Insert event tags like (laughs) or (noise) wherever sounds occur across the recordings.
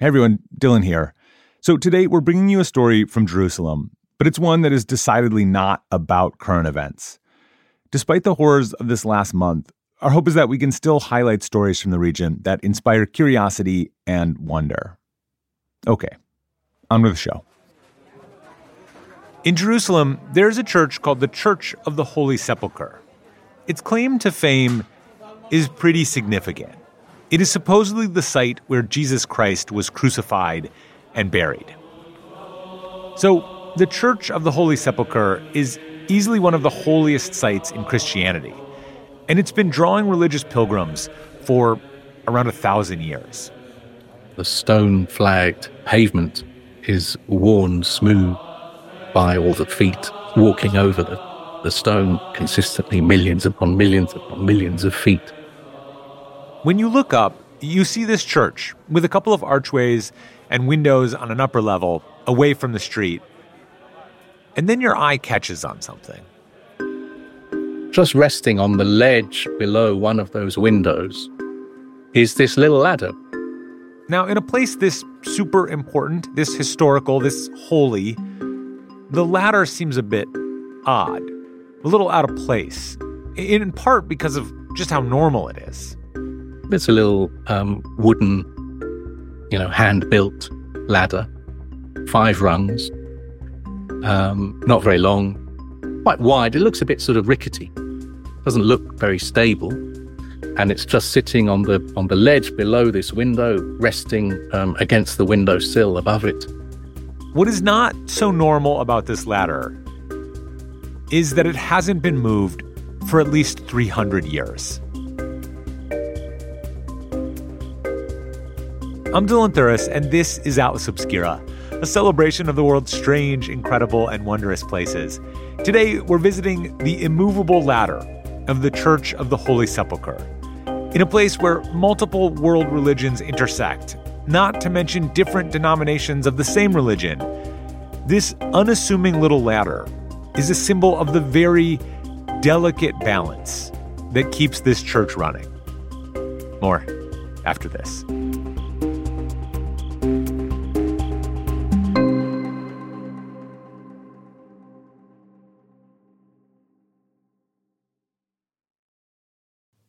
Hey everyone, Dylan here. So today we're bringing you a story from Jerusalem, but it's one that is decidedly not about current events. Despite the horrors of this last month, our hope is that we can still highlight stories from the region that inspire curiosity and wonder. Okay, on with the show. In Jerusalem, there's a church called the Church of the Holy Sepulchre. Its claim to fame is pretty significant. It is supposedly the site where Jesus Christ was crucified and buried. So, the Church of the Holy Sepulchre is easily one of the holiest sites in Christianity, and it's been drawing religious pilgrims for around a thousand years. The stone flagged pavement is worn smooth by all the feet walking over the, the stone consistently, millions upon millions upon millions of feet. When you look up, you see this church with a couple of archways and windows on an upper level away from the street. And then your eye catches on something. Just resting on the ledge below one of those windows is this little ladder. Now, in a place this super important, this historical, this holy, the ladder seems a bit odd, a little out of place, in part because of just how normal it is. It's a little um, wooden, you know, hand built ladder, five rungs, um, not very long, quite wide. It looks a bit sort of rickety, doesn't look very stable. And it's just sitting on the on the ledge below this window, resting um, against the window sill above it. What is not so normal about this ladder is that it hasn't been moved for at least 300 years. I'm Dylan Thuras, and this is Atlas Obscura, a celebration of the world's strange, incredible, and wondrous places. Today, we're visiting the immovable ladder of the Church of the Holy Sepulchre, in a place where multiple world religions intersect, not to mention different denominations of the same religion. This unassuming little ladder is a symbol of the very delicate balance that keeps this church running. More after this.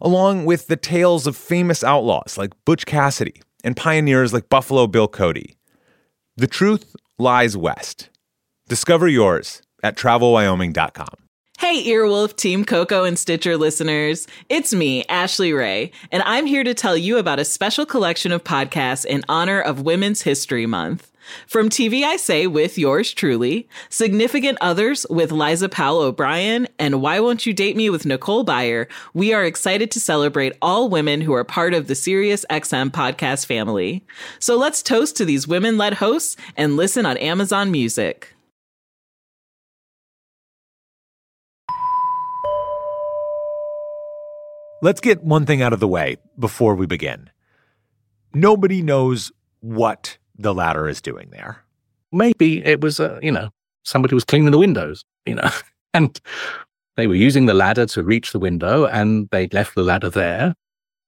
along with the tales of famous outlaws like Butch Cassidy and pioneers like Buffalo Bill Cody. The truth lies west. Discover yours at travelwyoming.com. Hey, Earwolf, Team Coco, and Stitcher listeners. It's me, Ashley Ray, and I'm here to tell you about a special collection of podcasts in honor of Women's History Month. From TV I Say with yours truly, Significant Others with Liza Powell O'Brien, and Why Won't You Date Me with Nicole Byer, we are excited to celebrate all women who are part of the Sirius XM podcast family. So let's toast to these women led hosts and listen on Amazon Music. Let's get one thing out of the way before we begin. Nobody knows what the ladder is doing there. Maybe it was, uh, you know, somebody was cleaning the windows, you know, (laughs) and they were using the ladder to reach the window and they left the ladder there.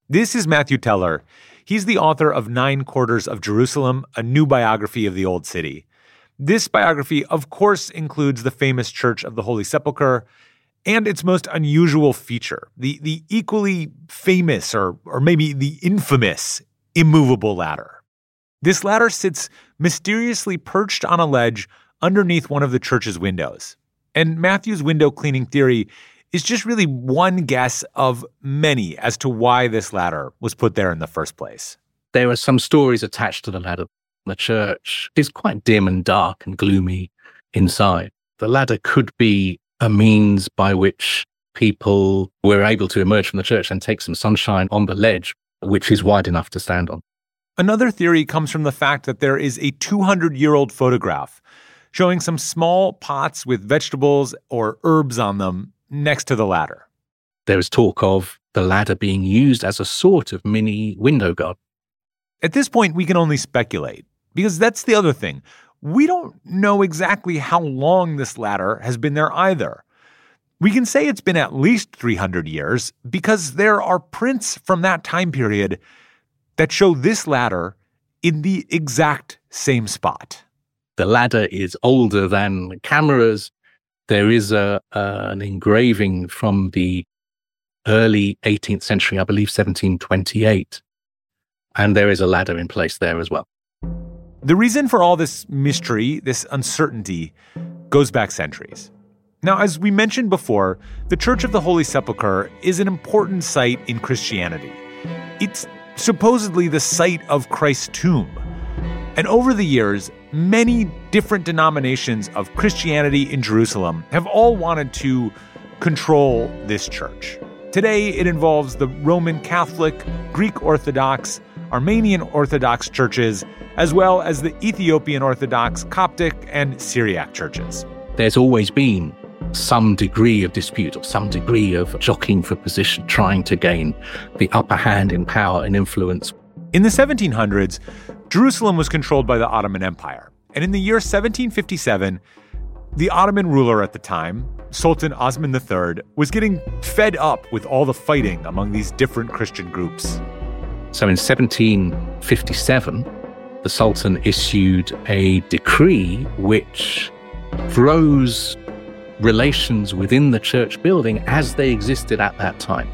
This is Matthew Teller. He's the author of Nine Quarters of Jerusalem, a new biography of the Old City. This biography, of course, includes the famous Church of the Holy Sepulchre and its most unusual feature, the, the equally famous or, or maybe the infamous immovable ladder. This ladder sits mysteriously perched on a ledge underneath one of the church's windows. And Matthew's window cleaning theory is just really one guess of many as to why this ladder was put there in the first place. There are some stories attached to the ladder. The church is quite dim and dark and gloomy inside. The ladder could be a means by which people were able to emerge from the church and take some sunshine on the ledge, which is wide enough to stand on. Another theory comes from the fact that there is a 200 year old photograph showing some small pots with vegetables or herbs on them next to the ladder. There is talk of the ladder being used as a sort of mini window garden. At this point, we can only speculate, because that's the other thing. We don't know exactly how long this ladder has been there either. We can say it's been at least 300 years because there are prints from that time period that show this ladder in the exact same spot. The ladder is older than cameras. There is a, uh, an engraving from the early 18th century, I believe 1728. And there is a ladder in place there as well. The reason for all this mystery, this uncertainty, goes back centuries. Now, as we mentioned before, the Church of the Holy Sepulchre is an important site in Christianity. It's supposedly the site of Christ's tomb. And over the years, many different denominations of Christianity in Jerusalem have all wanted to control this church. Today, it involves the Roman Catholic, Greek Orthodox, Armenian Orthodox churches, as well as the Ethiopian Orthodox, Coptic, and Syriac churches. There's always been some degree of dispute or some degree of jockeying for position, trying to gain the upper hand in power and influence. In the 1700s, Jerusalem was controlled by the Ottoman Empire. And in the year 1757, the Ottoman ruler at the time, Sultan Osman III, was getting fed up with all the fighting among these different Christian groups. So in 1757, the Sultan issued a decree which froze relations within the church building as they existed at that time.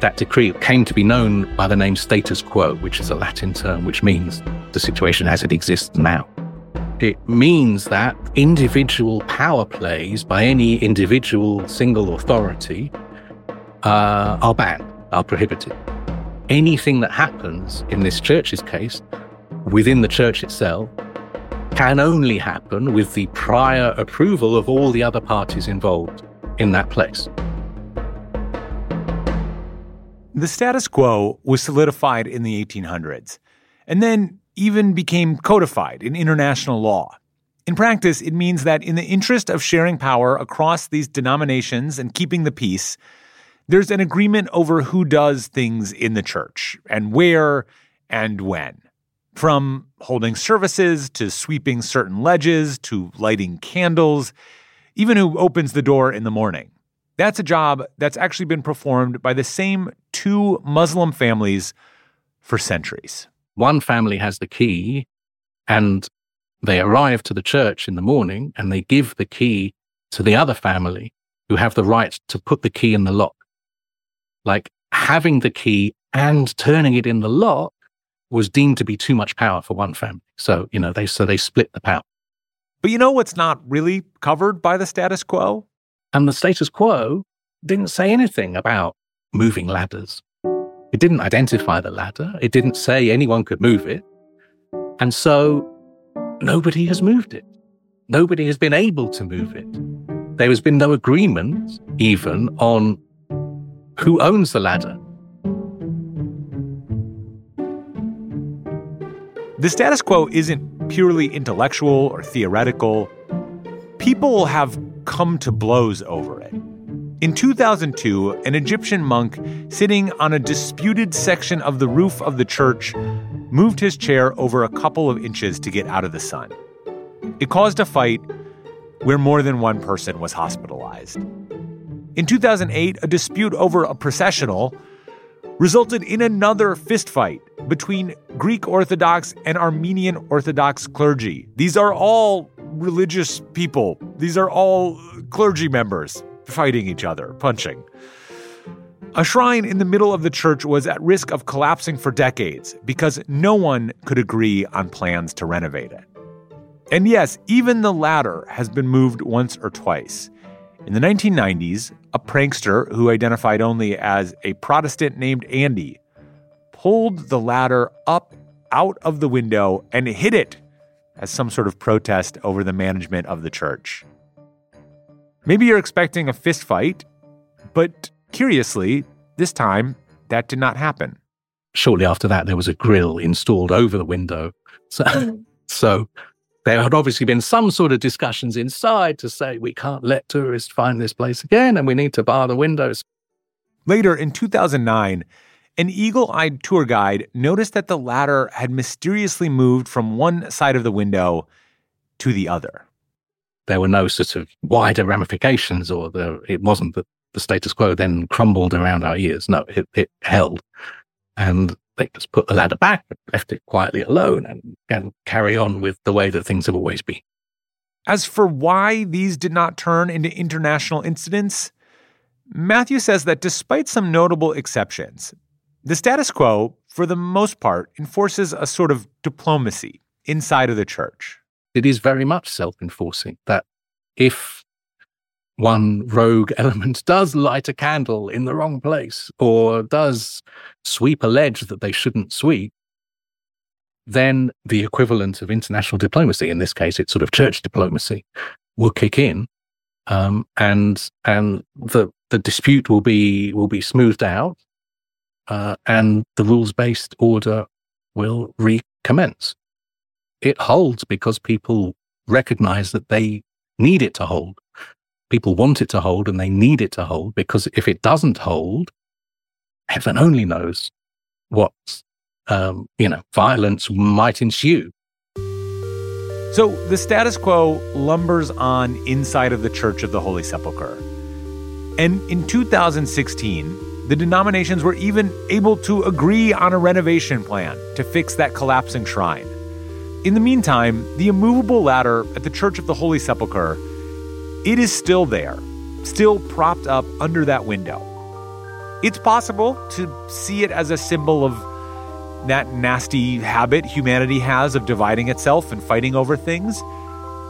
That decree came to be known by the name status quo, which is a Latin term which means the situation as it exists now. It means that individual power plays by any individual single authority uh, are banned, are prohibited. Anything that happens in this church's case within the church itself can only happen with the prior approval of all the other parties involved in that place. The status quo was solidified in the 1800s. And then even became codified in international law. In practice, it means that in the interest of sharing power across these denominations and keeping the peace, there's an agreement over who does things in the church and where and when. From holding services to sweeping certain ledges to lighting candles, even who opens the door in the morning. That's a job that's actually been performed by the same two Muslim families for centuries one family has the key and they arrive to the church in the morning and they give the key to the other family who have the right to put the key in the lock. Like having the key and turning it in the lock was deemed to be too much power for one family. So, you know, they so they split the power. But you know what's not really covered by the status quo? And the status quo didn't say anything about moving ladders it didn't identify the ladder. It didn't say anyone could move it. And so nobody has moved it. Nobody has been able to move it. There has been no agreement, even, on who owns the ladder. The status quo isn't purely intellectual or theoretical. People have come to blows over it. In 2002, an Egyptian monk sitting on a disputed section of the roof of the church moved his chair over a couple of inches to get out of the sun. It caused a fight where more than one person was hospitalized. In 2008, a dispute over a processional resulted in another fistfight between Greek Orthodox and Armenian Orthodox clergy. These are all religious people, these are all clergy members fighting each other, punching. A shrine in the middle of the church was at risk of collapsing for decades because no one could agree on plans to renovate it. And yes, even the ladder has been moved once or twice. In the 1990s, a prankster who identified only as a Protestant named Andy pulled the ladder up out of the window and hit it as some sort of protest over the management of the church. Maybe you're expecting a fist fight, but curiously, this time that did not happen. shortly after that, there was a grill installed over the window. So, (laughs) so there had obviously been some sort of discussions inside to say we can't let tourists find this place again and we need to bar the windows. Later in 2009, an eagle eyed tour guide noticed that the ladder had mysteriously moved from one side of the window to the other. There were no sort of wider ramifications, or the, it wasn't that the status quo then crumbled around our ears. No, it, it held. And they just put the ladder back, left it quietly alone, and, and carry on with the way that things have always been. As for why these did not turn into international incidents, Matthew says that despite some notable exceptions, the status quo, for the most part, enforces a sort of diplomacy inside of the church. It is very much self enforcing that if one rogue (laughs) element does light a candle in the wrong place or does sweep a ledge that they shouldn't sweep, then the equivalent of international diplomacy, in this case, it's sort of church diplomacy, will kick in, um, and and the the dispute will be will be smoothed out, uh, and the rules based order will recommence. It holds because people recognize that they need it to hold people want it to hold and they need it to hold because if it doesn't hold, heaven only knows what um, you know violence might ensue. So the status quo lumbers on inside of the Church of the Holy Sepulchre. And in 2016, the denominations were even able to agree on a renovation plan to fix that collapsing shrine. In the meantime, the immovable ladder at the Church of the Holy Sepulchre it is still there, still propped up under that window. It's possible to see it as a symbol of that nasty habit humanity has of dividing itself and fighting over things,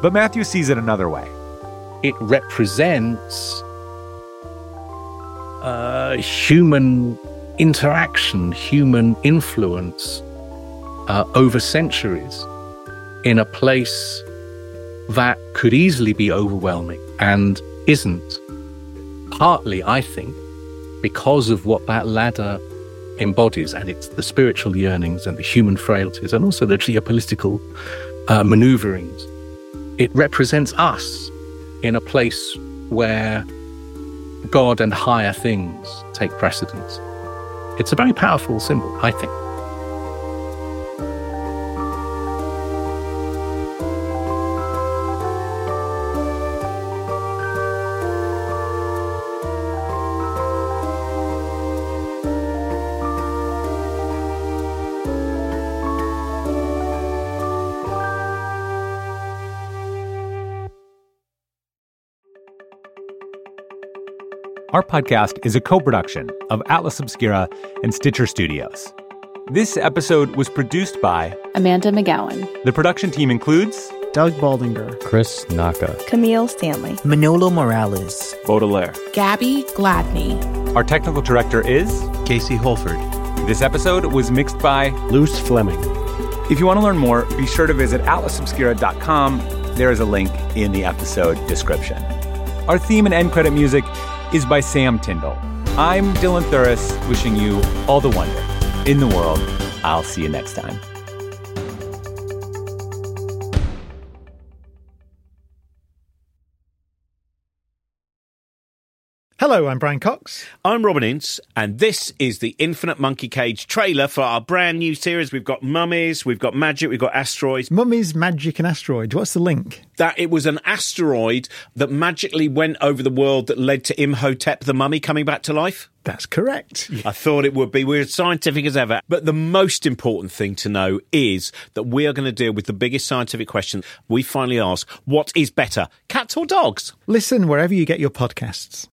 but Matthew sees it another way. It represents uh, human interaction, human influence uh, over centuries in a place that could easily be overwhelming and isn't. Partly, I think, because of what that ladder embodies, and it's the spiritual yearnings and the human frailties, and also the geopolitical uh, maneuverings. It represents us in a place where God and higher things take precedence. It's a very powerful symbol, I think. Our podcast is a co production of Atlas Obscura and Stitcher Studios. This episode was produced by Amanda McGowan. The production team includes Doug Baldinger, Chris Naka, Camille Stanley, Manolo Morales, Baudelaire, Gabby Gladney. Our technical director is Casey Holford. This episode was mixed by Luce Fleming. If you want to learn more, be sure to visit atlasobscura.com. There is a link in the episode description. Our theme and end credit music is by Sam Tindall. I'm Dylan Thuras, wishing you all the wonder in the world. I'll see you next time. Hello, I'm Brian Cox. I'm Robin Ince, and this is the Infinite Monkey Cage trailer for our brand new series. We've got mummies, we've got magic, we've got asteroids. Mummies, magic, and asteroid. What's the link? That it was an asteroid that magically went over the world that led to Imhotep the mummy coming back to life. That's correct. I thought it would be. We're as scientific as ever. But the most important thing to know is that we are going to deal with the biggest scientific question. We finally ask what is better, cats or dogs? Listen wherever you get your podcasts.